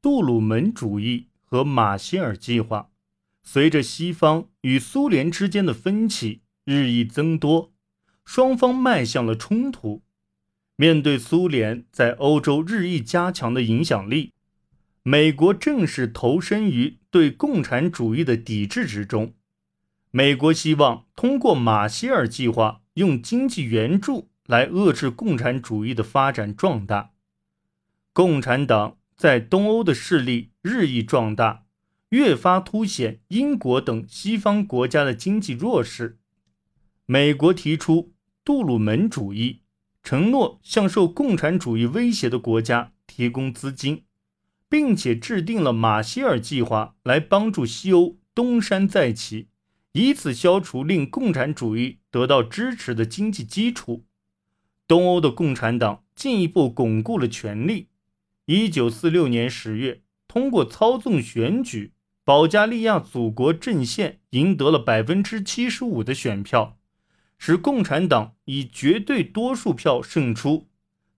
杜鲁门主义和马歇尔计划。随着西方与苏联之间的分歧日益增多，双方迈向了冲突。面对苏联在欧洲日益加强的影响力，美国正式投身于对共产主义的抵制之中。美国希望通过马歇尔计划，用经济援助来遏制共产主义的发展壮大。共产党在东欧的势力日益壮大。越发凸显英国等西方国家的经济弱势。美国提出杜鲁门主义，承诺向受共产主义威胁的国家提供资金，并且制定了马歇尔计划来帮助西欧东山再起，以此消除令共产主义得到支持的经济基础。东欧的共产党进一步巩固了权力。一九四六年十月，通过操纵选举。保加利亚祖国阵线赢得了百分之七十五的选票，使共产党以绝对多数票胜出。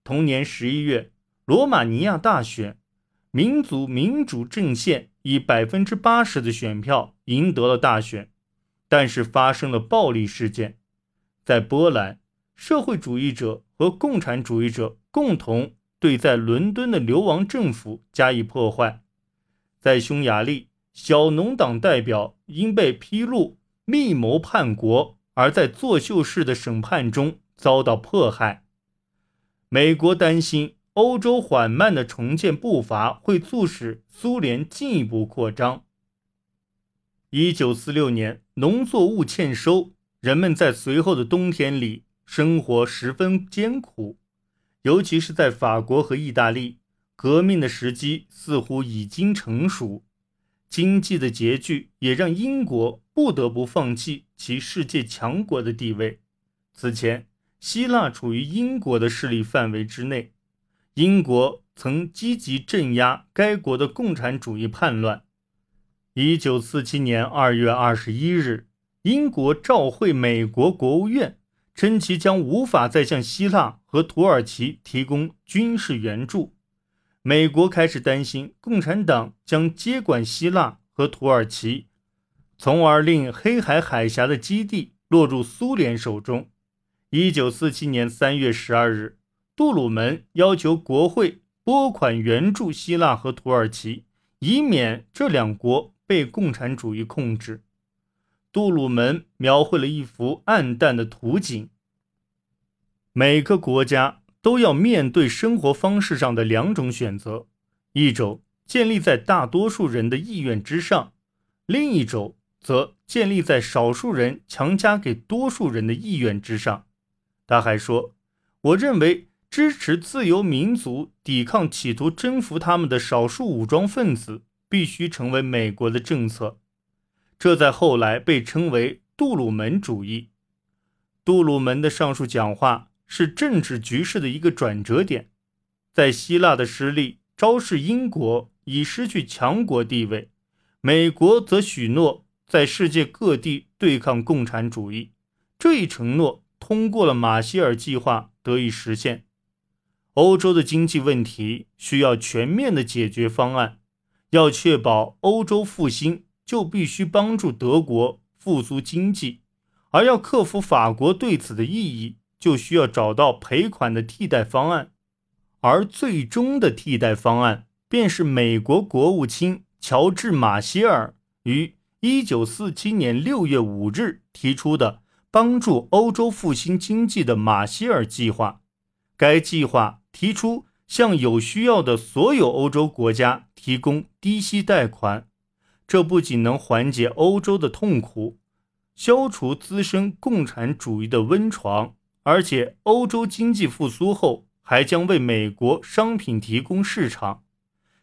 同年十一月，罗马尼亚大选，民族民主阵线以百分之八十的选票赢得了大选，但是发生了暴力事件。在波兰，社会主义者和共产主义者共同对在伦敦的流亡政府加以破坏。在匈牙利。小农党代表因被披露密谋叛国，而在作秀式的审判中遭到迫害。美国担心欧洲缓慢的重建步伐会促使苏联进一步扩张。一九四六年，农作物欠收，人们在随后的冬天里生活十分艰苦，尤其是在法国和意大利，革命的时机似乎已经成熟。经济的拮据也让英国不得不放弃其世界强国的地位。此前，希腊处于英国的势力范围之内，英国曾积极镇压该国的共产主义叛乱。一九四七年二月二十一日，英国召会美国国务院，称其将无法再向希腊和土耳其提供军事援助。美国开始担心共产党将接管希腊和土耳其，从而令黑海海峡的基地落入苏联手中。一九四七年三月十二日，杜鲁门要求国会拨款援助希腊和土耳其，以免这两国被共产主义控制。杜鲁门描绘了一幅暗淡的图景：每个国家。都要面对生活方式上的两种选择，一种建立在大多数人的意愿之上，另一种则建立在少数人强加给多数人的意愿之上。他还说：“我认为支持自由民族抵抗企图征服他们的少数武装分子必须成为美国的政策。”这在后来被称为杜鲁门主义。杜鲁门的上述讲话。是政治局势的一个转折点，在希腊的失利昭示英国已失去强国地位，美国则许诺在世界各地对抗共产主义。这一承诺通过了马歇尔计划得以实现。欧洲的经济问题需要全面的解决方案，要确保欧洲复兴，就必须帮助德国复苏经济，而要克服法国对此的异议。就需要找到赔款的替代方案，而最终的替代方案便是美国国务卿乔治·马歇尔于1947年6月5日提出的帮助欧洲复兴经济的马歇尔计划。该计划提出向有需要的所有欧洲国家提供低息贷款，这不仅能缓解欧洲的痛苦，消除滋生共产主义的温床。而且，欧洲经济复苏后，还将为美国商品提供市场。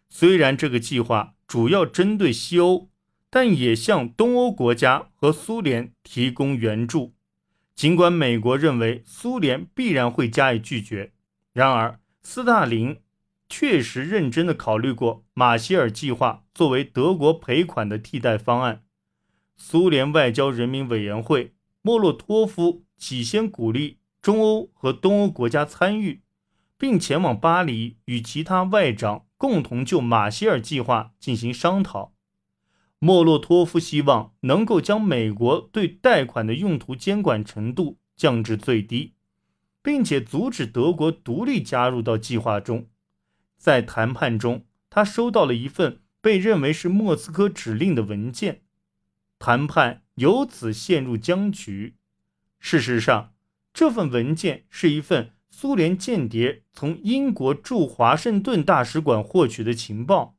虽然这个计划主要针对西欧，但也向东欧国家和苏联提供援助。尽管美国认为苏联必然会加以拒绝，然而斯大林确实认真地考虑过马歇尔计划作为德国赔款的替代方案。苏联外交人民委员会莫洛托夫起先鼓励。中欧和东欧国家参与，并前往巴黎与其他外长共同就马歇尔计划进行商讨。莫洛托夫希望能够将美国对贷款的用途监管程度降至最低，并且阻止德国独立加入到计划中。在谈判中，他收到了一份被认为是莫斯科指令的文件，谈判由此陷入僵局。事实上，这份文件是一份苏联间谍从英国驻华盛顿大使馆获取的情报，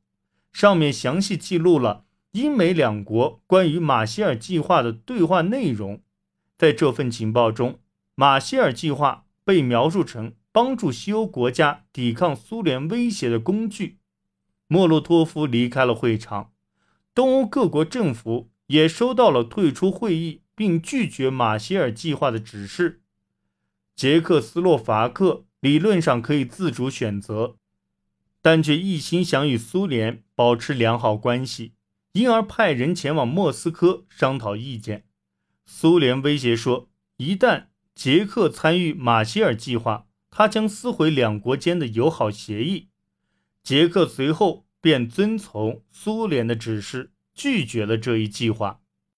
上面详细记录了。英美两国关于马歇尔计划的对话内容，在这份情报中，马歇尔计划被描述成帮助西欧国家抵抗苏联威胁的工具。莫洛托夫离开了会场，东欧各国政府也收到了退出会议并拒绝马歇尔计划的指示。捷克斯洛伐克理论上可以自主选择，但却一心想与苏联保持良好关系。因而派人前往莫斯科商讨意见。苏联威胁说，一旦捷克参与马歇尔计划，他将撕毁两国间的友好协议。捷克随后便遵从苏联的指示，拒绝了这一计划。